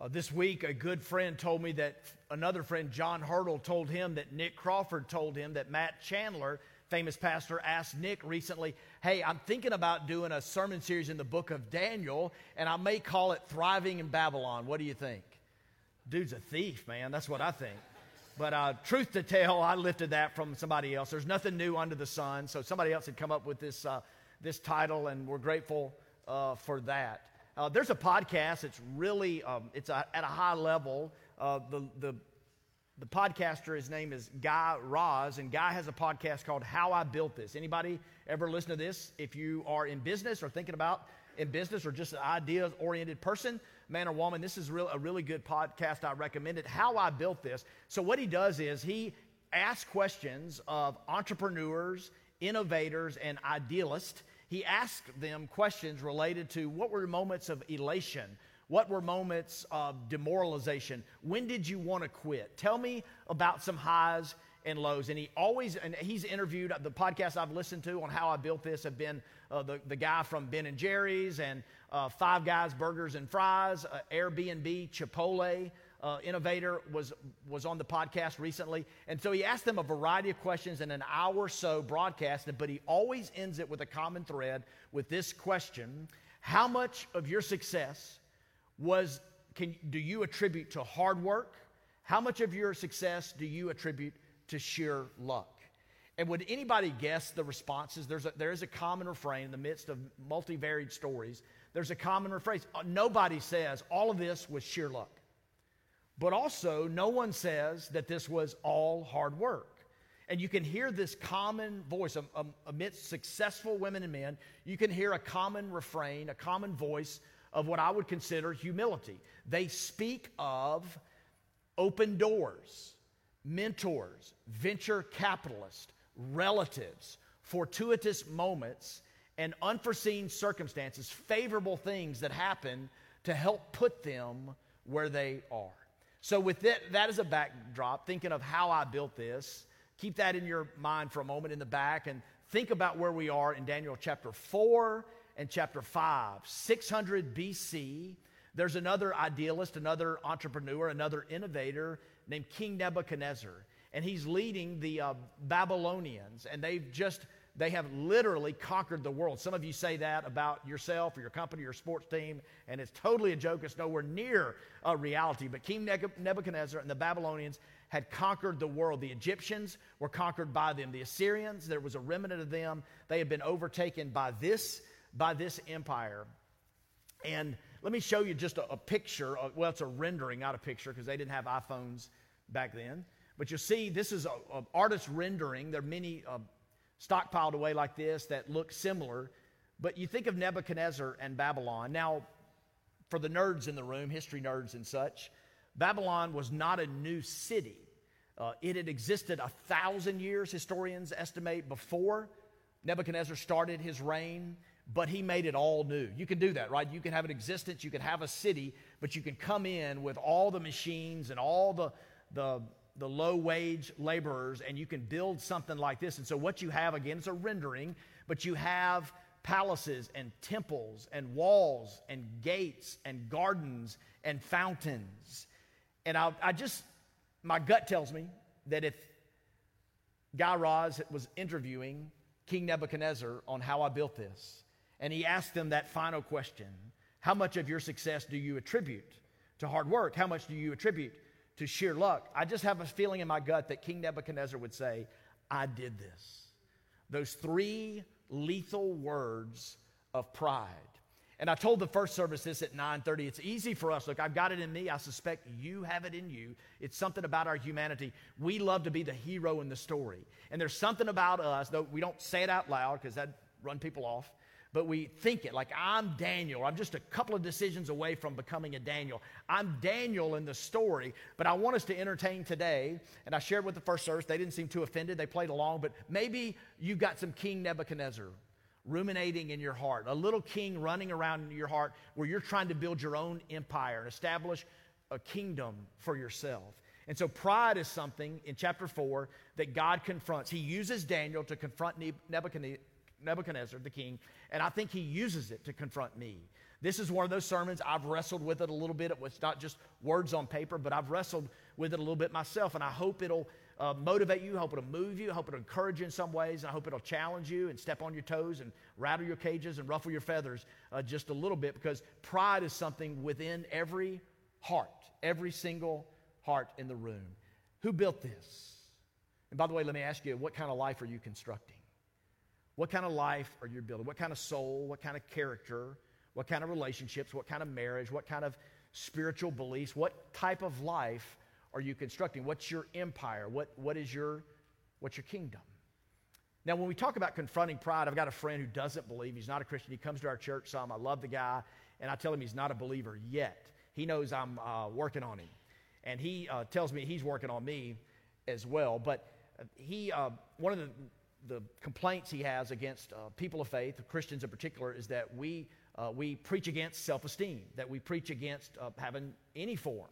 Uh, this week, a good friend told me that another friend, John Hurdle, told him that Nick Crawford told him that Matt Chandler, famous pastor, asked Nick recently, Hey, I'm thinking about doing a sermon series in the book of Daniel, and I may call it Thriving in Babylon. What do you think? Dude's a thief, man. That's what I think. But uh, truth to tell, I lifted that from somebody else. There's nothing new under the sun. So somebody else had come up with this, uh, this title, and we're grateful uh, for that. Uh, there's a podcast. It's really um, it's a, at a high level. Uh, the the the podcaster, his name is Guy Raz, and Guy has a podcast called How I Built This. Anybody ever listen to this? If you are in business or thinking about in business or just an ideas oriented person, man or woman, this is real, a really good podcast. I recommend it. How I Built This. So, what he does is he asks questions of entrepreneurs, innovators, and idealists he asked them questions related to what were moments of elation? What were moments of demoralization? When did you want to quit? Tell me about some highs and lows. And he always, and he's interviewed, the podcasts I've listened to on how I built this have been uh, the, the guy from Ben and Jerry's and uh, Five Guys Burgers and Fries, uh, Airbnb, Chipotle, uh, innovator, was, was on the podcast recently. And so he asked them a variety of questions in an hour or so broadcast, but he always ends it with a common thread with this question How much of your success was, can, do you attribute to hard work? How much of your success do you attribute to sheer luck? And would anybody guess the responses? There's a, there is a common refrain in the midst of multivariate stories. There's a common refrain. Uh, nobody says all of this was sheer luck. But also, no one says that this was all hard work. And you can hear this common voice amidst successful women and men. You can hear a common refrain, a common voice of what I would consider humility. They speak of open doors, mentors, venture capitalists, relatives, fortuitous moments, and unforeseen circumstances, favorable things that happen to help put them where they are. So, with that, that as a backdrop, thinking of how I built this, keep that in your mind for a moment in the back and think about where we are in Daniel chapter 4 and chapter 5. 600 BC, there's another idealist, another entrepreneur, another innovator named King Nebuchadnezzar. And he's leading the uh, Babylonians, and they've just they have literally conquered the world. Some of you say that about yourself or your company or your sports team, and it's totally a joke. It's nowhere near a reality. But King Nebuchadnezzar and the Babylonians had conquered the world. The Egyptians were conquered by them. The Assyrians, there was a remnant of them. They had been overtaken by this, by this empire. And let me show you just a, a picture. Of, well, it's a rendering, not a picture, because they didn't have iPhones back then. But you'll see this is an artist rendering. There are many uh, stockpiled away like this that look similar. But you think of Nebuchadnezzar and Babylon. Now, for the nerds in the room, history nerds and such, Babylon was not a new city. Uh, it had existed a thousand years, historians estimate, before Nebuchadnezzar started his reign, but he made it all new. You can do that, right? You can have an existence, you can have a city, but you can come in with all the machines and all the, the the low wage laborers and you can build something like this. And so, what you have again is a rendering, but you have palaces and temples and walls and gates and gardens and fountains. And I, I just, my gut tells me that if Guy Raz was interviewing King Nebuchadnezzar on how I built this, and he asked them that final question How much of your success do you attribute to hard work? How much do you attribute to sheer luck. I just have a feeling in my gut that King Nebuchadnezzar would say, I did this. Those three lethal words of pride. And I told the first service this at 9:30. It's easy for us. Look, I've got it in me. I suspect you have it in you. It's something about our humanity. We love to be the hero in the story. And there's something about us, though we don't say it out loud because that run people off but we think it like I'm Daniel. I'm just a couple of decisions away from becoming a Daniel. I'm Daniel in the story, but I want us to entertain today. And I shared with the first service, they didn't seem too offended. They played along, but maybe you've got some King Nebuchadnezzar ruminating in your heart, a little king running around in your heart where you're trying to build your own empire and establish a kingdom for yourself. And so, pride is something in chapter 4 that God confronts. He uses Daniel to confront Nebuchadnezzar Nebuchadnezzar, the king, and I think he uses it to confront me. This is one of those sermons I've wrestled with it a little bit. It's not just words on paper, but I've wrestled with it a little bit myself, and I hope it'll uh, motivate you, hope it'll move you, I hope it'll encourage you in some ways, and I hope it'll challenge you and step on your toes and rattle your cages and ruffle your feathers uh, just a little bit because pride is something within every heart, every single heart in the room. Who built this? And by the way, let me ask you what kind of life are you constructing? What kind of life are you building? What kind of soul? What kind of character? What kind of relationships? What kind of marriage? What kind of spiritual beliefs? What type of life are you constructing? What's your empire? What, what is your, what's your kingdom? Now, when we talk about confronting pride, I've got a friend who doesn't believe. He's not a Christian. He comes to our church some. I love the guy, and I tell him he's not a believer yet. He knows I'm uh, working on him, and he uh, tells me he's working on me as well. But he, uh, one of the, the complaints he has against uh, people of faith, Christians in particular, is that we uh, we preach against self-esteem, that we preach against having any form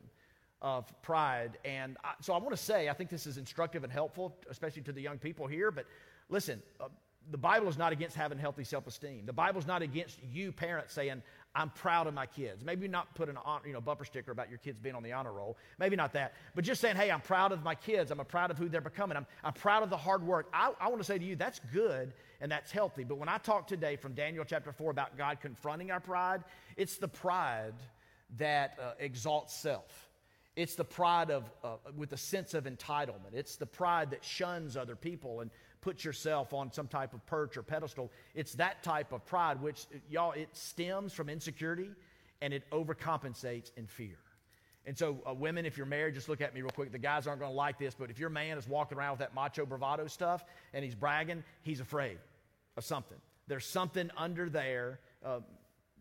of pride. And I, so I want to say, I think this is instructive and helpful, especially to the young people here. But listen, uh, the Bible is not against having healthy self esteem. The Bible is not against you, parents, saying, I'm proud of my kids. Maybe not put an you know, bumper sticker about your kids being on the honor roll. Maybe not that. But just saying, hey, I'm proud of my kids. I'm proud of who they're becoming. I'm, I'm proud of the hard work. I, I want to say to you, that's good and that's healthy. But when I talk today from Daniel chapter 4 about God confronting our pride, it's the pride that uh, exalts self. It's the pride of, uh, with a sense of entitlement. It's the pride that shuns other people and puts yourself on some type of perch or pedestal. It's that type of pride, which, y'all, it stems from insecurity and it overcompensates in fear. And so, uh, women, if you're married, just look at me real quick. The guys aren't going to like this, but if your man is walking around with that macho bravado stuff and he's bragging, he's afraid of something. There's something under there. Uh,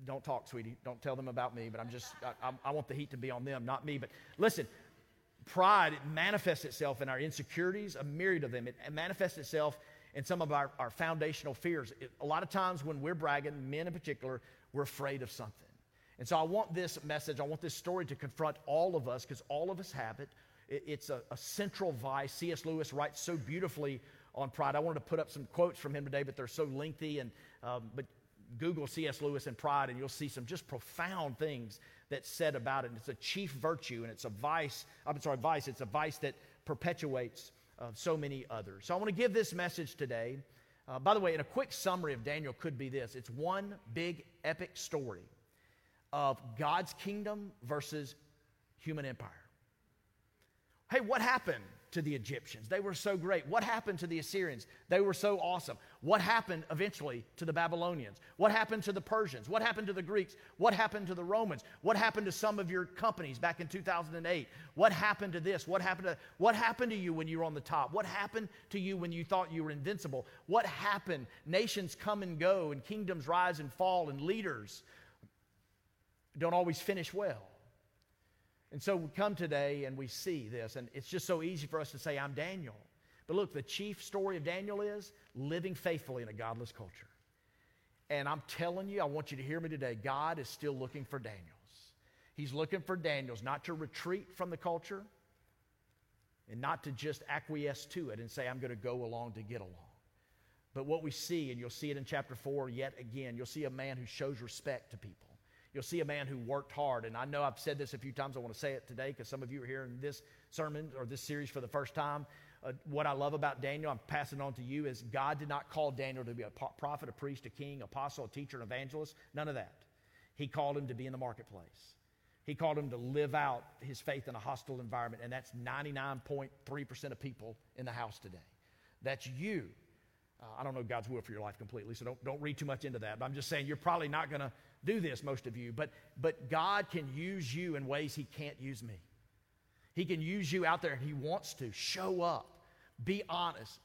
don't talk, sweetie. Don't tell them about me, but I'm just, I, I, want the heat to be on them, not me. But listen, pride it manifests itself in our insecurities, a myriad of them. It, manifests itself in some of our, our foundational fears. It, a lot of times when we're bragging, men in particular, we're afraid of something. And so I want this message, I want this story to confront all of us because all of us have it. it it's a, a central vice. C.S. Lewis writes so beautifully on pride. I wanted to put up some quotes from him today, but they're so lengthy. And um, but Google C.S. Lewis and pride, and you'll see some just profound things that's said about it. And it's a chief virtue, and it's a vice. I'm sorry, vice. It's a vice that perpetuates uh, so many others. So I want to give this message today. Uh, by the way, in a quick summary of Daniel could be this: it's one big epic story of God's kingdom versus human empire. Hey, what happened to the Egyptians? They were so great. What happened to the Assyrians? They were so awesome. What happened eventually to the Babylonians? What happened to the Persians? What happened to the Greeks? What happened to the Romans? What happened to some of your companies back in 2008? What happened to this? What happened to what happened to you when you were on the top? What happened to you when you thought you were invincible? What happened? Nations come and go and kingdoms rise and fall and leaders don't always finish well. And so we come today and we see this, and it's just so easy for us to say, I'm Daniel. But look, the chief story of Daniel is living faithfully in a godless culture. And I'm telling you, I want you to hear me today. God is still looking for Daniels. He's looking for Daniels not to retreat from the culture and not to just acquiesce to it and say, I'm going to go along to get along. But what we see, and you'll see it in chapter 4 yet again, you'll see a man who shows respect to people. You'll see a man who worked hard. And I know I've said this a few times. I want to say it today because some of you are hearing this sermon or this series for the first time. Uh, what I love about Daniel, I'm passing on to you, is God did not call Daniel to be a prophet, a priest, a king, apostle, a teacher, an evangelist. None of that. He called him to be in the marketplace. He called him to live out his faith in a hostile environment, and that's 99.3% of people in the house today. That's you. Uh, I don't know God's will for your life completely, so don't, don't read too much into that. But I'm just saying you're probably not going to do this, most of you, but, but God can use you in ways He can't use me. He can use you out there, and He wants to. Show up, be honest,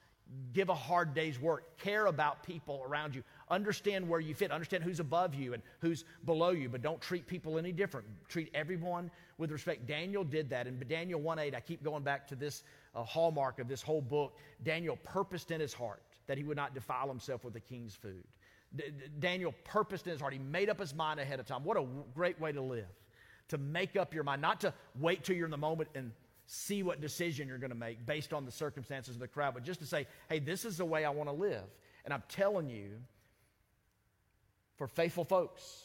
give a hard day's work, care about people around you, understand where you fit, understand who's above you and who's below you, but don't treat people any different. Treat everyone with respect. Daniel did that. In Daniel 1 8, I keep going back to this uh, hallmark of this whole book. Daniel purposed in his heart that he would not defile himself with the king's food. D- Daniel purposed in his heart. He made up his mind ahead of time. What a great way to live. To make up your mind, not to wait till you're in the moment and see what decision you're going to make based on the circumstances of the crowd, but just to say, hey, this is the way I want to live. And I'm telling you, for faithful folks,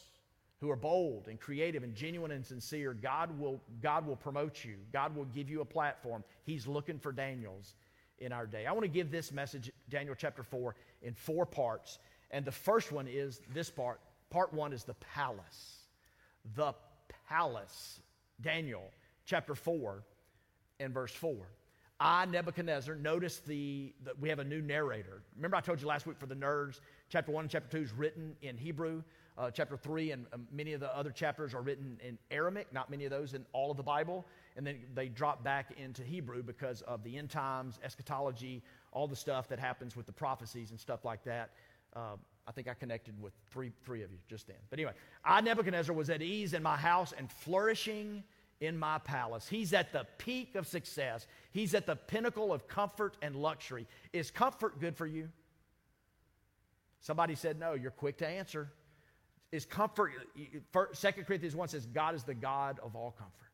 who are bold and creative and genuine and sincere, God will, God will promote you. God will give you a platform. He's looking for Daniels in our day. I want to give this message, Daniel chapter 4, in four parts. And the first one is this part. Part one is the palace. The palace. Daniel chapter 4 and verse 4. I, Nebuchadnezzar, notice the, the, we have a new narrator. Remember, I told you last week for the nerds, chapter 1 and chapter 2 is written in Hebrew. Uh, chapter 3 and um, many of the other chapters are written in Aramaic, not many of those in all of the Bible. And then they drop back into Hebrew because of the end times, eschatology, all the stuff that happens with the prophecies and stuff like that. Uh, I think I connected with three, three of you just then. But anyway, I, Nebuchadnezzar, was at ease in my house and flourishing in my palace. He's at the peak of success, he's at the pinnacle of comfort and luxury. Is comfort good for you? Somebody said no. You're quick to answer. Is comfort, 2 Corinthians 1 says, God is the God of all comfort.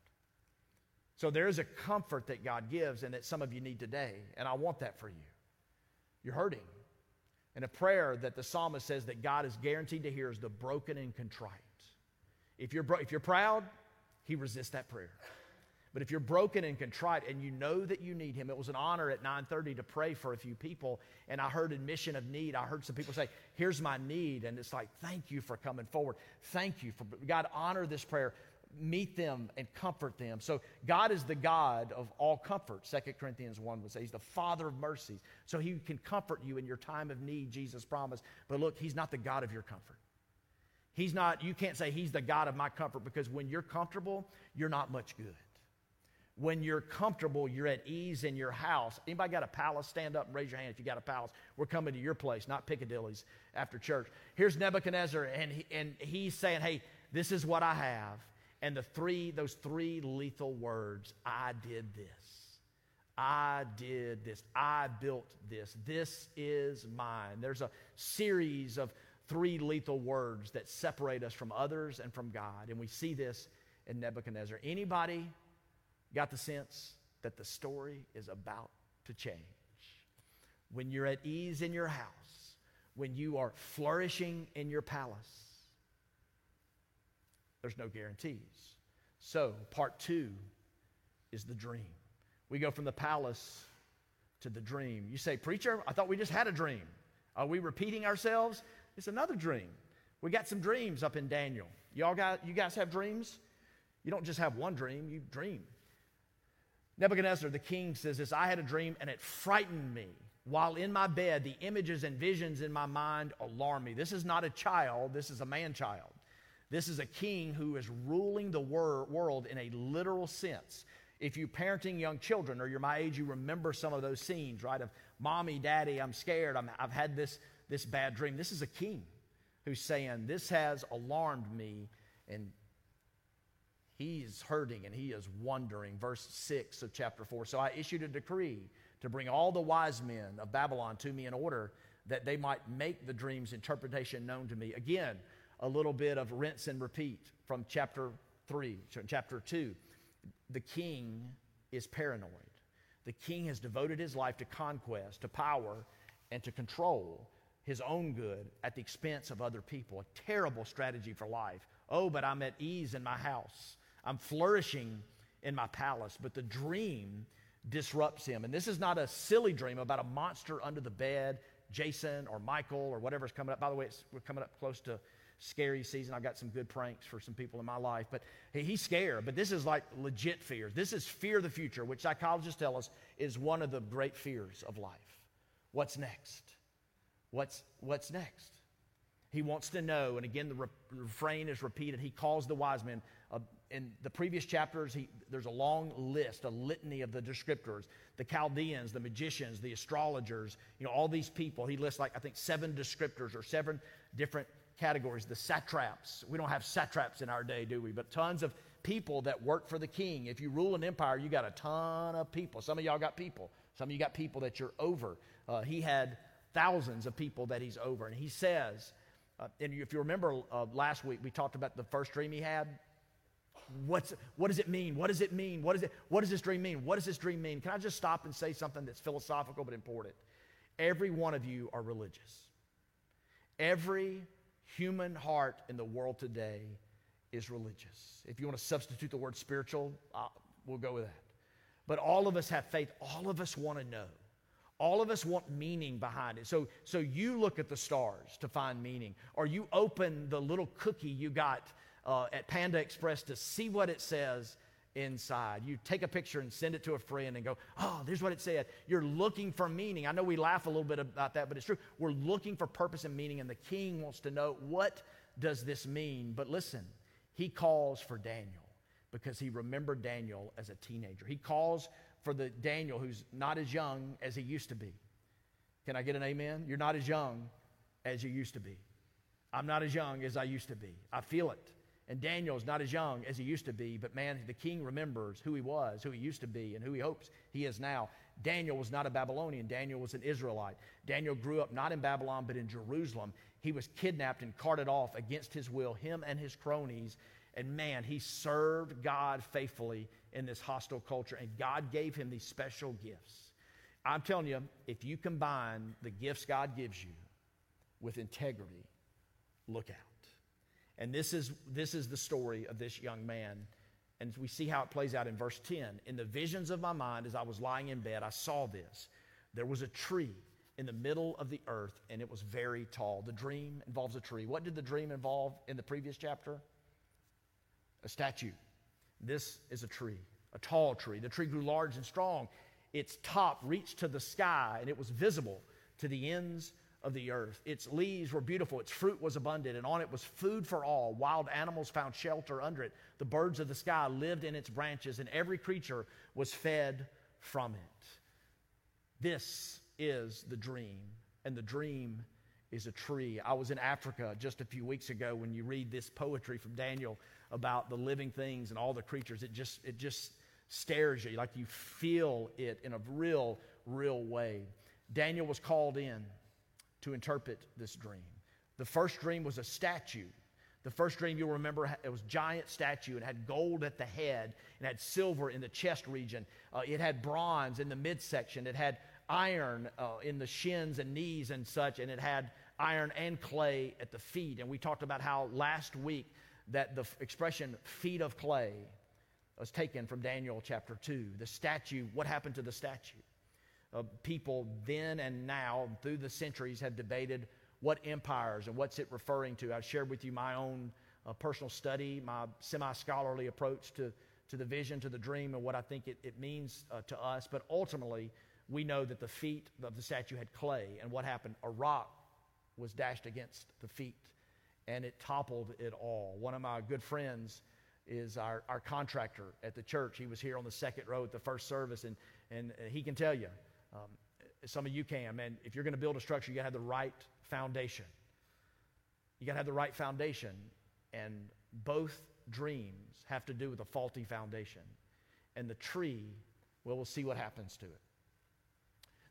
So there is a comfort that God gives and that some of you need today, and I want that for you. You're hurting. And a prayer that the psalmist says that God is guaranteed to hear is the broken and contrite. If you're, if you're proud, he resists that prayer. But if you're broken and contrite and you know that you need him, it was an honor at 9:30 to pray for a few people and I heard admission of need. I heard some people say, "Here's my need." And it's like, "Thank you for coming forward. Thank you for God honor this prayer. Meet them and comfort them." So God is the God of all comfort. 2 Corinthians 1 would say he's the father of mercies. So he can comfort you in your time of need, Jesus promised. But look, he's not the God of your comfort. He's not, you can't say he's the God of my comfort because when you're comfortable, you're not much good. When you're comfortable, you're at ease in your house. Anybody got a palace? Stand up and raise your hand if you got a palace. We're coming to your place, not Piccadilly's after church. Here's Nebuchadnezzar, and, he, and he's saying, Hey, this is what I have. And the three, those three lethal words, I did this. I did this. I built this. This is mine. There's a series of three lethal words that separate us from others and from God. And we see this in Nebuchadnezzar. Anybody got the sense that the story is about to change? When you're at ease in your house, when you are flourishing in your palace, there's no guarantees. So, part two is the dream. We go from the palace to the dream. You say, Preacher, I thought we just had a dream. Are we repeating ourselves? It's another dream. We got some dreams up in Daniel. Y'all got you guys have dreams? You don't just have one dream, you dream. Nebuchadnezzar, the king, says this I had a dream and it frightened me. While in my bed, the images and visions in my mind alarm me. This is not a child, this is a man child. This is a king who is ruling the wor- world in a literal sense. If you're parenting young children or you're my age, you remember some of those scenes, right? Of mommy, daddy, I'm scared, i have had this this bad dream. This is a king who's saying, This has alarmed me, and he's hurting and he is wondering. Verse 6 of chapter 4. So I issued a decree to bring all the wise men of Babylon to me in order that they might make the dream's interpretation known to me. Again, a little bit of rinse and repeat from chapter 3, chapter 2. The king is paranoid. The king has devoted his life to conquest, to power, and to control his own good at the expense of other people. A terrible strategy for life. Oh, but I'm at ease in my house. I'm flourishing in my palace. But the dream disrupts him. And this is not a silly dream about a monster under the bed, Jason or Michael or whatever's coming up. By the way, we're coming up close to scary season. I've got some good pranks for some people in my life. But he's scared. But this is like legit fear. This is fear of the future, which psychologists tell us is one of the great fears of life. What's next? What's, what's next? He wants to know, and again, the re- refrain is repeated. He calls the wise men. Uh, in the previous chapters, he, there's a long list, a litany of the descriptors the Chaldeans, the magicians, the astrologers, you know, all these people. He lists, like, I think, seven descriptors or seven different categories. The satraps. We don't have satraps in our day, do we? But tons of people that work for the king. If you rule an empire, you got a ton of people. Some of y'all got people. Some of you got people that you're over. Uh, he had thousands of people that he's over. And he says, uh, and if you remember uh, last week, we talked about the first dream he had. What's, what does it mean? What does it mean? What, is it, what does this dream mean? What does this dream mean? Can I just stop and say something that's philosophical but important? Every one of you are religious. Every human heart in the world today is religious. If you want to substitute the word spiritual, uh, we'll go with that. But all of us have faith. All of us want to know. All of us want meaning behind it. So, so you look at the stars to find meaning, or you open the little cookie you got uh, at Panda Express to see what it says inside. You take a picture and send it to a friend and go, oh, there's what it said. You're looking for meaning. I know we laugh a little bit about that, but it's true. We're looking for purpose and meaning, and the king wants to know what does this mean? But listen, he calls for Daniel because he remembered Daniel as a teenager. He calls for the Daniel who's not as young as he used to be. Can I get an amen? You're not as young as you used to be. I'm not as young as I used to be. I feel it. And Daniel's not as young as he used to be, but man, the king remembers who he was, who he used to be, and who he hopes he is now. Daniel was not a Babylonian. Daniel was an Israelite. Daniel grew up not in Babylon, but in Jerusalem. He was kidnapped and carted off against his will, him and his cronies. And man, he served God faithfully in this hostile culture, and God gave him these special gifts. I'm telling you, if you combine the gifts God gives you with integrity, look out. And this is, this is the story of this young man. And we see how it plays out in verse 10. In the visions of my mind, as I was lying in bed, I saw this. There was a tree in the middle of the earth, and it was very tall. The dream involves a tree. What did the dream involve in the previous chapter? A statue. This is a tree, a tall tree. The tree grew large and strong. Its top reached to the sky, and it was visible to the ends of the earth. Its leaves were beautiful, its fruit was abundant, and on it was food for all. Wild animals found shelter under it. The birds of the sky lived in its branches, and every creature was fed from it. This is the dream, and the dream is a tree. I was in Africa just a few weeks ago when you read this poetry from Daniel about the living things and all the creatures. It just it just stares you like you feel it in a real real way. Daniel was called in to interpret this dream. The first dream was a statue. The first dream you'll remember it was giant statue. It had gold at the head and had silver in the chest region. Uh, it had bronze in the midsection. It had iron uh, in the shins and knees and such, and it had iron and clay at the feet. And we talked about how last week that the expression feet of clay was taken from Daniel chapter 2. The statue, what happened to the statue? uh, people then and now, through the centuries, have debated what empires and what's it referring to. I've shared with you my own uh, personal study, my semi scholarly approach to, to the vision, to the dream, and what I think it, it means uh, to us. But ultimately, we know that the feet of the statue had clay, and what happened? A rock was dashed against the feet, and it toppled it all. One of my good friends is our, our contractor at the church. He was here on the second row at the first service, and, and he can tell you um, some of you can, man. If you're going to build a structure, you got to have the right foundation. You got to have the right foundation, and both dreams have to do with a faulty foundation. And the tree, well, we'll see what happens to it.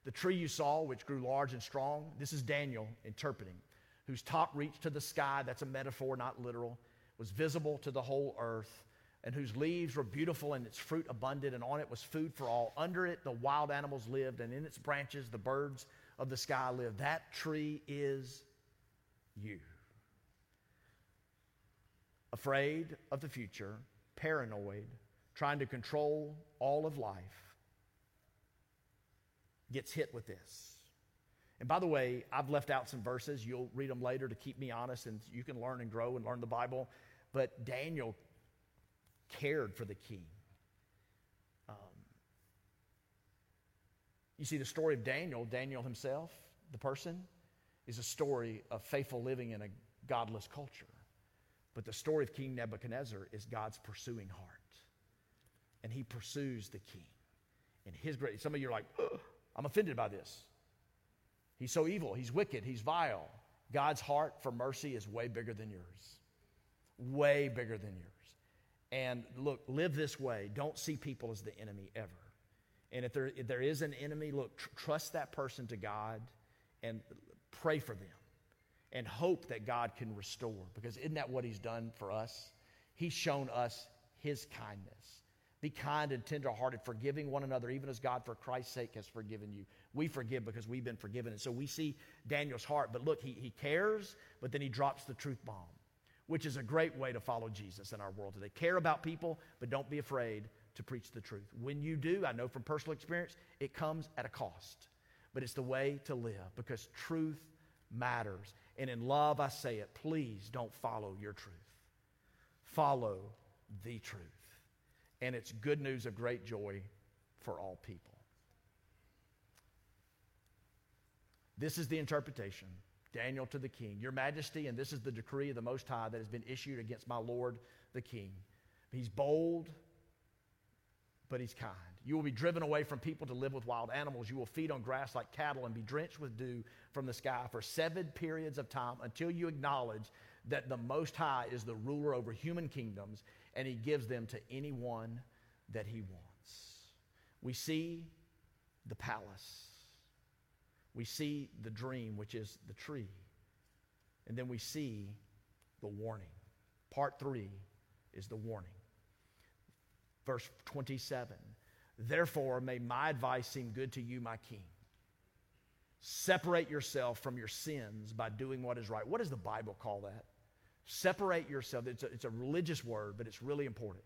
The tree you saw, which grew large and strong, this is Daniel interpreting, whose top reached to the sky, that's a metaphor, not literal, was visible to the whole earth and whose leaves were beautiful and its fruit abundant, and on it was food for all. Under it, the wild animals lived, and in its branches, the birds of the sky lived. That tree is you. Afraid of the future, paranoid, trying to control all of life, gets hit with this. And by the way, I've left out some verses. You'll read them later to keep me honest, and you can learn and grow and learn the Bible. But Daniel cared for the king. Um, you see, the story of Daniel, Daniel himself, the person, is a story of faithful living in a godless culture. But the story of King Nebuchadnezzar is God's pursuing heart. And he pursues the king. And his great, some of you are like, I'm offended by this. He's so evil, he's wicked, he's vile. God's heart for mercy is way bigger than yours. Way bigger than yours. And look, live this way. Don't see people as the enemy ever. And if there, if there is an enemy, look, tr- trust that person to God and pray for them and hope that God can restore. Because isn't that what He's done for us? He's shown us His kindness. Be kind and tenderhearted, forgiving one another, even as God, for Christ's sake, has forgiven you. We forgive because we've been forgiven. And so we see Daniel's heart. But look, he, he cares, but then he drops the truth bomb. which is a great way to follow Jesus in our world today. Care about people, but don't be afraid to preach the truth. When you do, I know from personal experience, it comes at a cost, but it's the way to live because truth matters. And in love, I say it please don't follow your truth, follow the truth. And it's good news of great joy for all people. This is the interpretation. Daniel to the king, Your Majesty, and this is the decree of the Most High that has been issued against my Lord the king. He's bold, but he's kind. You will be driven away from people to live with wild animals. You will feed on grass like cattle and be drenched with dew from the sky for seven periods of time until you acknowledge that the Most High is the ruler over human kingdoms and he gives them to anyone that he wants. We see the palace we see the dream, which is the tree. And then we see the warning. Part three is the warning. Verse 27 Therefore, may my advice seem good to you, my king. Separate yourself from your sins by doing what is right. What does the Bible call that? Separate yourself. It's a, it's a religious word, but it's really important.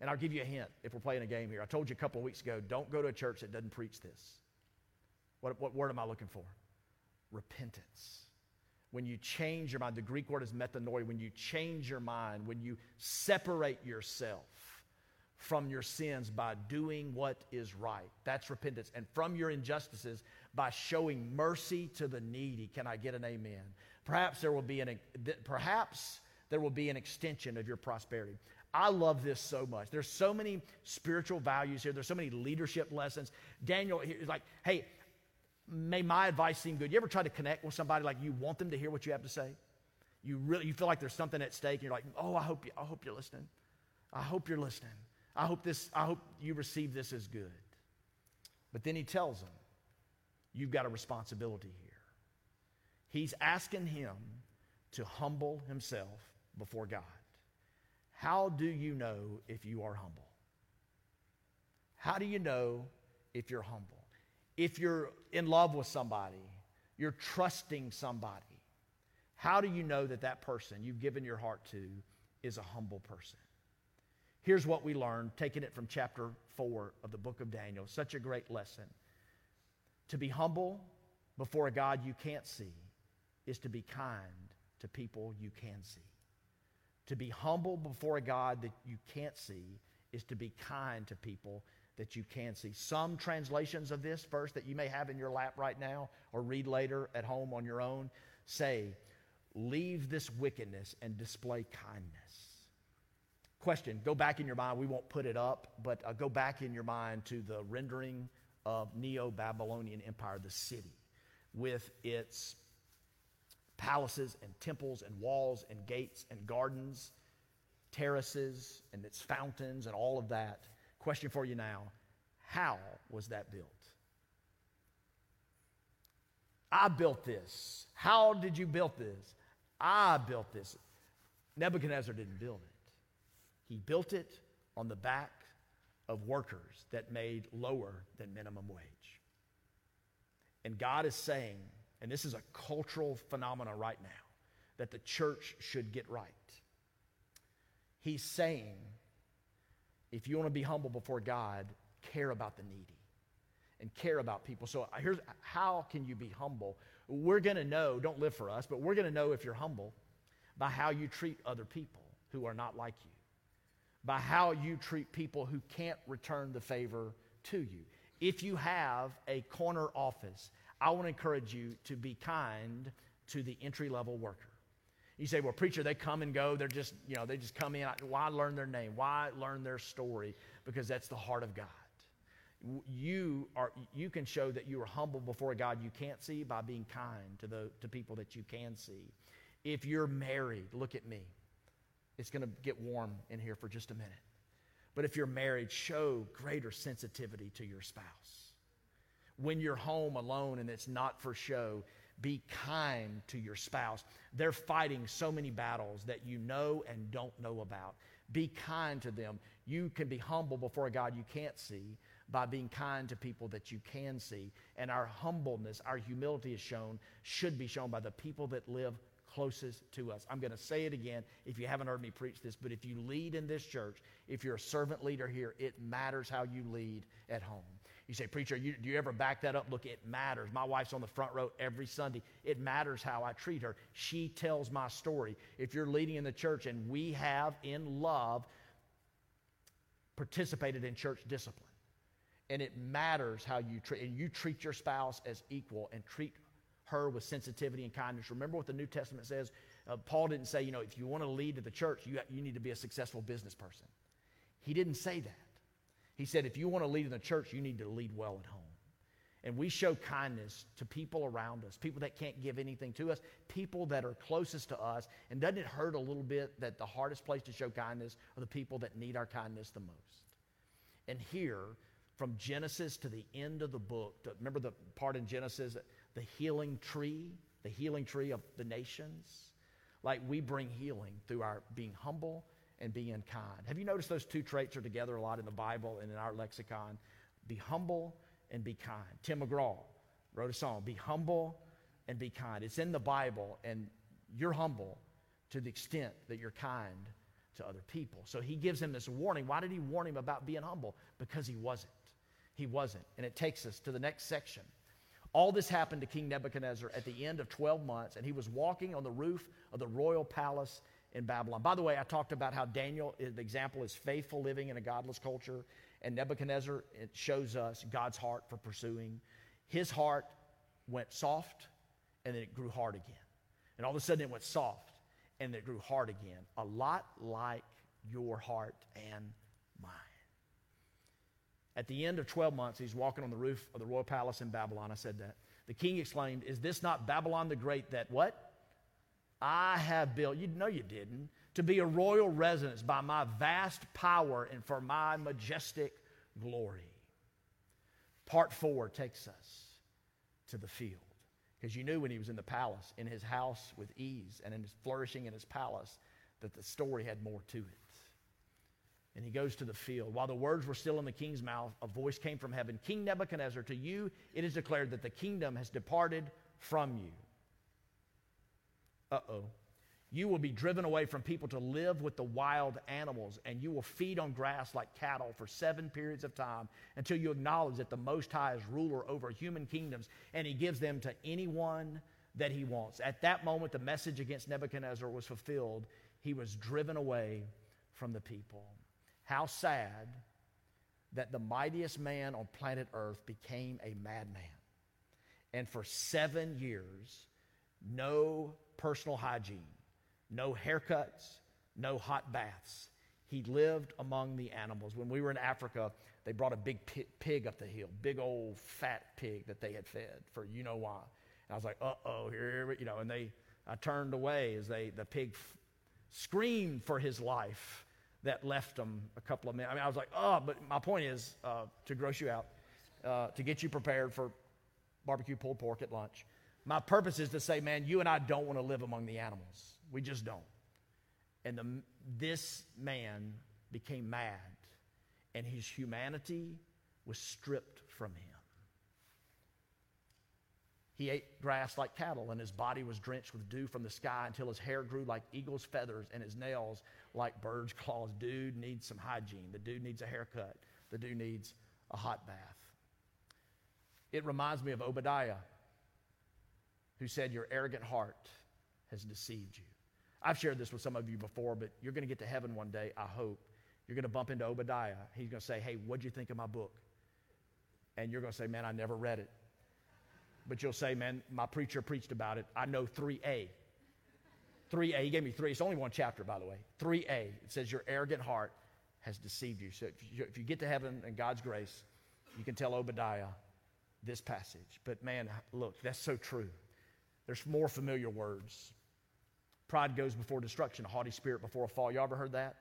And I'll give you a hint if we're playing a game here. I told you a couple of weeks ago don't go to a church that doesn't preach this. What, what word am I looking for? Repentance. When you change your mind, the Greek word is metanoia. When you change your mind, when you separate yourself from your sins by doing what is right, that's repentance. And from your injustices by showing mercy to the needy. Can I get an amen? Perhaps there will be an perhaps there will be an extension of your prosperity. I love this so much. There's so many spiritual values here. There's so many leadership lessons. Daniel is like, hey, may my advice seem good. You ever try to connect with somebody like you want them to hear what you have to say? You really you feel like there's something at stake and you're like, "Oh, I hope you I hope you're listening. I hope you're listening. I hope this I hope you receive this as good." But then he tells them, "You've got a responsibility here." He's asking him to humble himself before God. How do you know if you are humble? How do you know if you're humble? if you're in love with somebody, you're trusting somebody, how do you know that that person you've given your heart to is a humble person? Here's what we learned, taking it from chapter 4 of the book of Daniel. Such a great lesson. To be humble before a God you can't see is to be kind to people you can see. To be humble before a God that you can't see is to be kind to people that you can see. Some translations of this verse that you may have in your lap right now or read later at home on your own say, Leave this wickedness and display kindness. Question go back in your mind. We won't put it up, but uh, go back in your mind to the rendering of Neo Babylonian Empire, the city, with its palaces and temples and walls and gates and gardens, terraces and its fountains and all of that. Question for you now How was that built? I built this. How did you build this? I built this. Nebuchadnezzar didn't build it. He built it on the back of workers that made lower than minimum wage. And God is saying, and this is a cultural phenomenon right now, that the church should get right. He's saying if you want to be humble before God, care about the needy and care about people. So uh, here's how can you be humble? We're going to know, don't live for us, but we're going to know if you're humble by how you treat other people who are not like you, by how you treat people who can't return the favor to you. If you have a corner office, I want to encourage you to be kind to the entry level worker. You say, well, preacher, they come and go. They're just, you know, they just come in. Why learn their name? Why learn their story? Because that's the heart of God. You, are, you can show that you are humble before God you can't see by being kind to, the, to people that you can see. If you're married, look at me. It's going to get warm in here for just a minute. But if you're married, show greater sensitivity to your spouse. When you're home alone and it's not for show, be kind to your spouse. They're fighting so many battles that you know and don't know about. Be kind to them. You can be humble before a God you can't see by being kind to people that you can see. And our humbleness, our humility is shown, should be shown by the people that live closest to us. I'm going to say it again if you haven't heard me preach this, but if you lead in this church, if you're a servant leader here, it matters how you lead at home. You say, Preacher, you, do you ever back that up? Look, it matters. My wife's on the front row every Sunday. It matters how I treat her. She tells my story. If you're leading in the church and we have in love participated in church discipline, and it matters how you treat, and you treat your spouse as equal and treat her with sensitivity and kindness. Remember what the New Testament says? Uh, Paul didn't say, you know, if you want to lead to the church, you, you need to be a successful business person. He didn't say that. He said, if you want to lead in the church, you need to lead well at home. And we show kindness to people around us, people that can't give anything to us, people that are closest to us. And doesn't it hurt a little bit that the hardest place to show kindness are the people that need our kindness the most? And here, from Genesis to the end of the book, remember the part in Genesis the healing tree, the healing tree of the nations. Like we bring healing through our being humble and being kind. Have you noticed those two traits are together a lot in the Bible and in our lexicon? Be humble and be kind. Tim McGraw wrote a song, Be humble and be kind. It's in the Bible, and you're humble to the extent that you're kind to other people. So he gives him this warning. Why did he warn him about being humble? Because he wasn't. He wasn't. And it takes us to the next section. All this happened to King Nebuchadnezzar at the end of 12 months, and he was walking on the roof of the royal palace in Babylon. By the way, I talked about how Daniel, the example, is faithful living in a godless culture, and Nebuchadnezzar, it shows us God's heart for pursuing. His heart went soft, and then it grew hard again. And all of a sudden, it went soft, and it grew hard again. A lot like your heart and mine. at the end of 12 months, he's walking on the roof of the royal palace in Babylon. I said that. The king exclaimed, Is this not Babylon the Great that what? I have built, you know you didn't, to be a royal residence by my vast power and for my majestic glory. Part four takes us to the field. Because you knew when he was in the palace, in his house with ease, and in his flourishing in his palace, that the story had more to it. And he goes to the field. While the words were still in the king's mouth, a voice came from heaven King Nebuchadnezzar, to you it is declared that the kingdom has departed from you. Uh oh. You will be driven away from people to live with the wild animals, and you will feed on grass like cattle for seven periods of time until you acknowledge that the Most High is ruler over human kingdoms, and he gives them to anyone that he wants. At that moment, the message against Nebuchadnezzar was fulfilled. He was driven away from the people. How sad that the mightiest man on planet Earth became a madman. And for seven years, no personal hygiene, no haircuts, no hot baths. He lived among the animals. When we were in Africa, they brought a big pig up the hill, big old fat pig that they had fed for you know why. And I was like, uh oh, here, you know, and they, I turned away as they, the pig f- screamed for his life that left them a couple of minutes. I mean, I was like, oh, but my point is uh, to gross you out, uh, to get you prepared for barbecue pulled pork at lunch. My purpose is to say, man, you and I don't want to live among the animals. We just don't. And the, this man became mad, and his humanity was stripped from him. He ate grass like cattle, and his body was drenched with dew from the sky until his hair grew like eagle's feathers and his nails like bird's claws. Dude needs some hygiene. The dude needs a haircut. The dude needs a hot bath. It reminds me of Obadiah, who said, Your arrogant heart has deceived you. I've shared this with some of you before, but you're going to get to heaven one day, I hope. You're going to bump into Obadiah. He's going to say, Hey, what'd you think of my book? And you're going to say, Man, I never read it. But you'll say, Man, my preacher preached about it. I know 3A. 3a, he gave me three. It's only one chapter, by the way. 3a, it says, Your arrogant heart has deceived you. So if you, if you get to heaven in God's grace, you can tell Obadiah this passage. But man, look, that's so true. There's more familiar words. Pride goes before destruction, a haughty spirit before a fall. You ever heard that?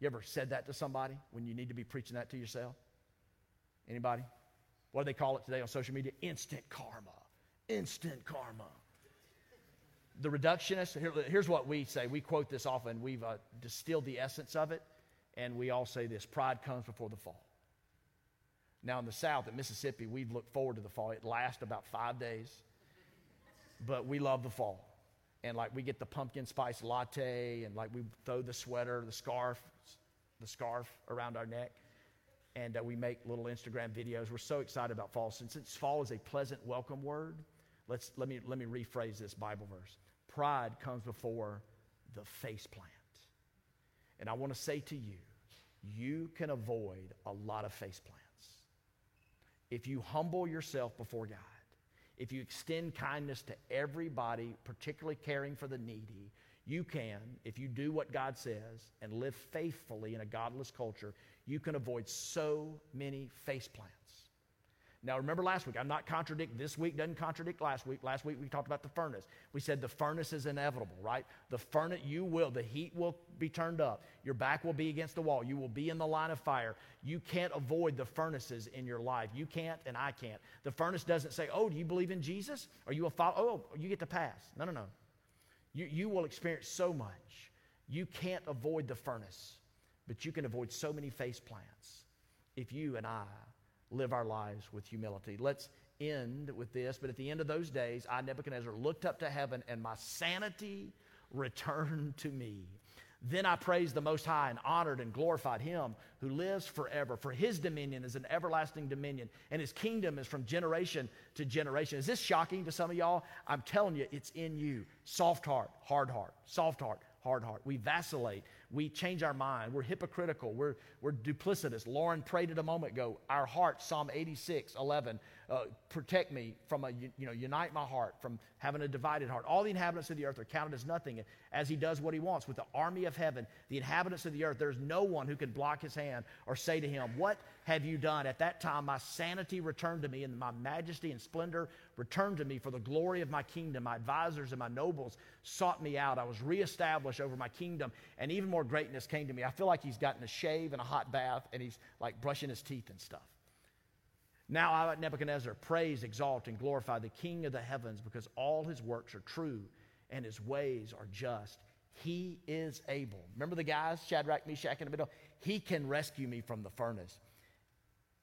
You ever said that to somebody when you need to be preaching that to yourself? Anybody? What do they call it today on social media? Instant karma. Instant karma the reductionist, here, here's what we say. We quote this often. We've uh, distilled the essence of it, and we all say this pride comes before the fall. Now, in the South, in Mississippi, we've looked forward to the fall. It lasts about five days, but we love the fall. and like we get the pumpkin spice latte, and like we throw the sweater, the scarf, the scarf around our neck, and uh, we make little Instagram videos. We're so excited about fall. Since, fall is a pleasant welcome word, let's let me let me rephrase this Bible verse. Pride comes before the face plant. And I want to say to you, you can avoid a lot of face plants. If you humble yourself before God, if you extend kindness to everybody, particularly caring for the needy, you can, if you do what God says and live faithfully in a godless culture, you can avoid so many face plants. Now, remember last week, I'm not contradicting. This week doesn't contradict last week. Last week we talked about the furnace. We said the furnace is inevitable, right? The furnace, you will, the heat will be turned up. Your back will be against the wall. You will be in the line of fire. You can't avoid the furnaces in your life. You can't, and I can't. The furnace doesn't say, oh, do you believe in Jesus? Are you a follower? Oh, you get to pass. No, no, no. You, you will experience so much. You can't avoid the furnace, but you can avoid so many face plants if you and I live our lives with humility. Let's end with this. But at the end of those days, I, Nebuchadnezzar, looked up to heaven, and my sanity returned to me. Then I praised the Most High and honored and glorified Him who lives forever. For His dominion is an everlasting dominion, and His kingdom is from generation to generation. Is this shocking to some of y'all? I'm telling you, it's in you. Soft heart, hard heart, soft heart, hard heart. We vacillate. We change our mind. We're hypocritical. We're, we're duplicitous. Lauren prayed it a moment ago. Our heart, Psalm 86, 11, uh, protect me from a, you know, unite my heart from having a divided heart. All the inhabitants of the earth are counted as nothing as he does what he wants. With the army of heaven, the inhabitants of the earth, there's no one who can block his hand or say to him, What have you done? At that time, my sanity returned to me, and my majesty and splendor returned to me for the glory of my kingdom. My advisors and my nobles sought me out. I was reestablished over my kingdom, and even more greatness came to me. I feel like he's gotten a shave and a hot bath, and he's like brushing his teeth and stuff. Now I, Nebuchadnezzar, praise, exalt, and glorify the King of the heavens because all his works are true and his ways are just. He is able. Remember the guys, Shadrach, Meshach, and Abednego? He can rescue me from the furnace.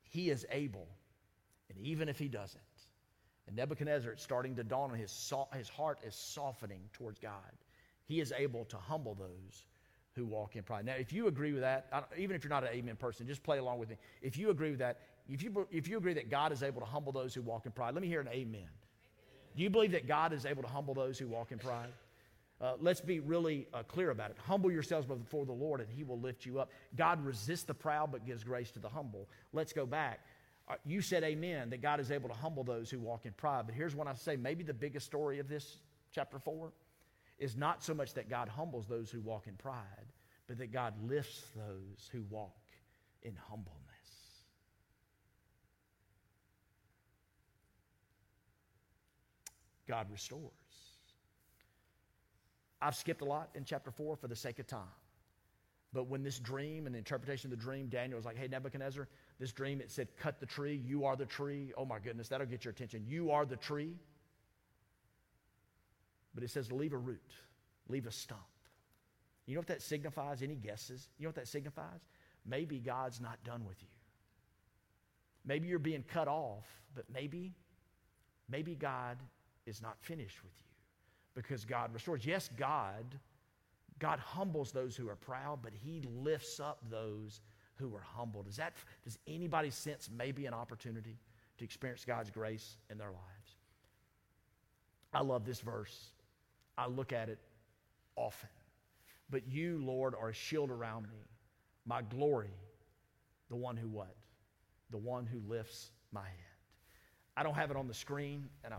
He is able. And even if he doesn't, and Nebuchadnezzar, it's starting to dawn on his, his heart is softening towards God. He is able to humble those who walk in pride. Now, if you agree with that, even if you're not an amen person, just play along with me. If you agree with that, if you, if you agree that God is able to humble those who walk in pride, let me hear an amen. amen. Do you believe that God is able to humble those who walk in pride? Uh, let's be really uh, clear about it. Humble yourselves before the Lord, and He will lift you up. God resists the proud, but gives grace to the humble. Let's go back. Uh, you said amen that God is able to humble those who walk in pride. But here's what I say maybe the biggest story of this chapter 4 is not so much that God humbles those who walk in pride, but that God lifts those who walk in humbleness. God restores. I've skipped a lot in chapter 4 for the sake of time. But when this dream and the interpretation of the dream, Daniel was like, hey, Nebuchadnezzar, this dream, it said, cut the tree. You are the tree. Oh my goodness, that'll get your attention. You are the tree. But it says, leave a root, leave a stump. You know what that signifies? Any guesses? You know what that signifies? Maybe God's not done with you. Maybe you're being cut off, but maybe, maybe God is not finished with you because God restores. Yes, God, God humbles those who are proud, but He lifts up those who are humble. Does that does anybody sense maybe an opportunity to experience God's grace in their lives? I love this verse. I look at it often. But you, Lord, are a shield around me, my glory, the one who what? The one who lifts my head. I don't have it on the screen, and I,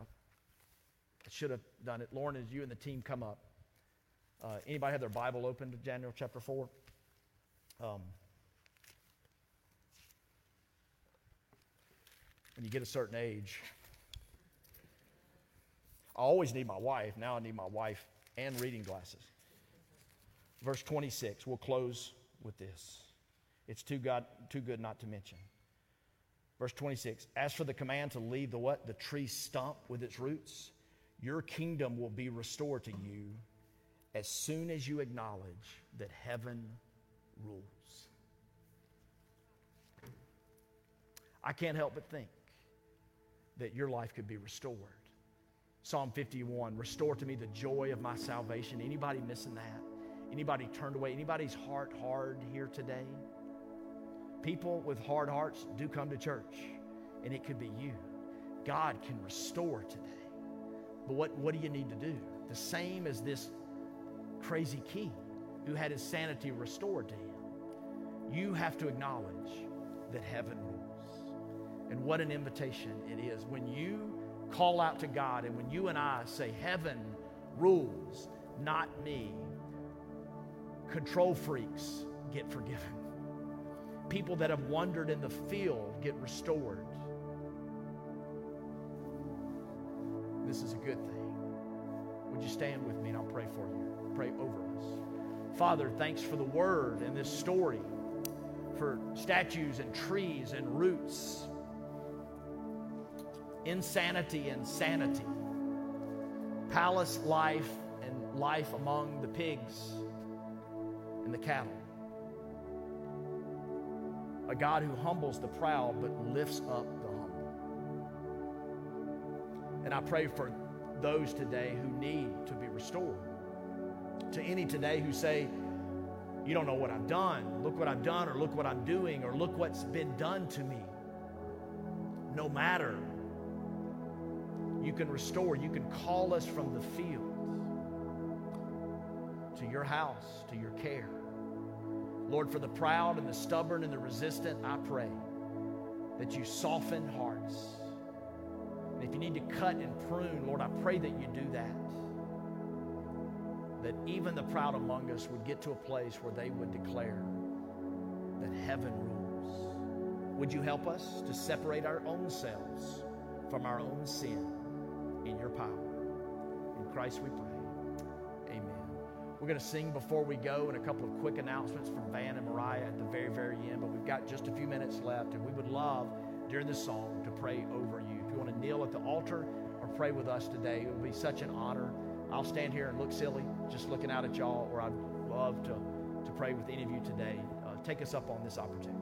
I should have done it. Lauren, as you and the team come up, uh, anybody have their Bible open to Daniel chapter 4? Um, when you get a certain age, I always need my wife. Now I need my wife and reading glasses. Verse 26, we'll close with this. It's too, God, too good not to mention. Verse 26, as for the command to leave the what? The tree stump with its roots, your kingdom will be restored to you as soon as you acknowledge that heaven rules. I can't help but think that your life could be restored Psalm 51, restore to me the joy of my salvation. Anybody missing that? Anybody turned away? Anybody's heart hard here today? People with hard hearts do come to church, and it could be you. God can restore today. But what, what do you need to do? The same as this crazy king who had his sanity restored to him. You have to acknowledge that heaven rules. And what an invitation it is when you call out to God and when you and I say, Heaven rules, not me, control freaks get forgiven. People that have wandered in the field get restored. This is a good thing. Would you stand with me and I'll pray for you? Pray over us. Father, thanks for the word and this story, for statues and trees and roots, insanity and sanity, palace life and life among the pigs and the cattle. A God who humbles the proud but lifts up. And I pray for those today who need to be restored. To any today who say, You don't know what I've done. Look what I've done, or look what I'm doing, or look what's been done to me. No matter. You can restore, you can call us from the field to your house, to your care. Lord, for the proud and the stubborn and the resistant, I pray that you soften hearts. And if you need to cut and prune, Lord, I pray that you do that. That even the proud among us would get to a place where they would declare that heaven rules. Would you help us to separate our own selves from our own sin in your power? In Christ we pray. Amen. We're going to sing before we go and a couple of quick announcements from Van and Mariah at the very, very end, but we've got just a few minutes left, and we would love during the song to pray over you want to kneel at the altar or pray with us today, it would be such an honor. I'll stand here and look silly just looking out at y'all, or I'd love to, to pray with any of you today. Uh, take us up on this opportunity.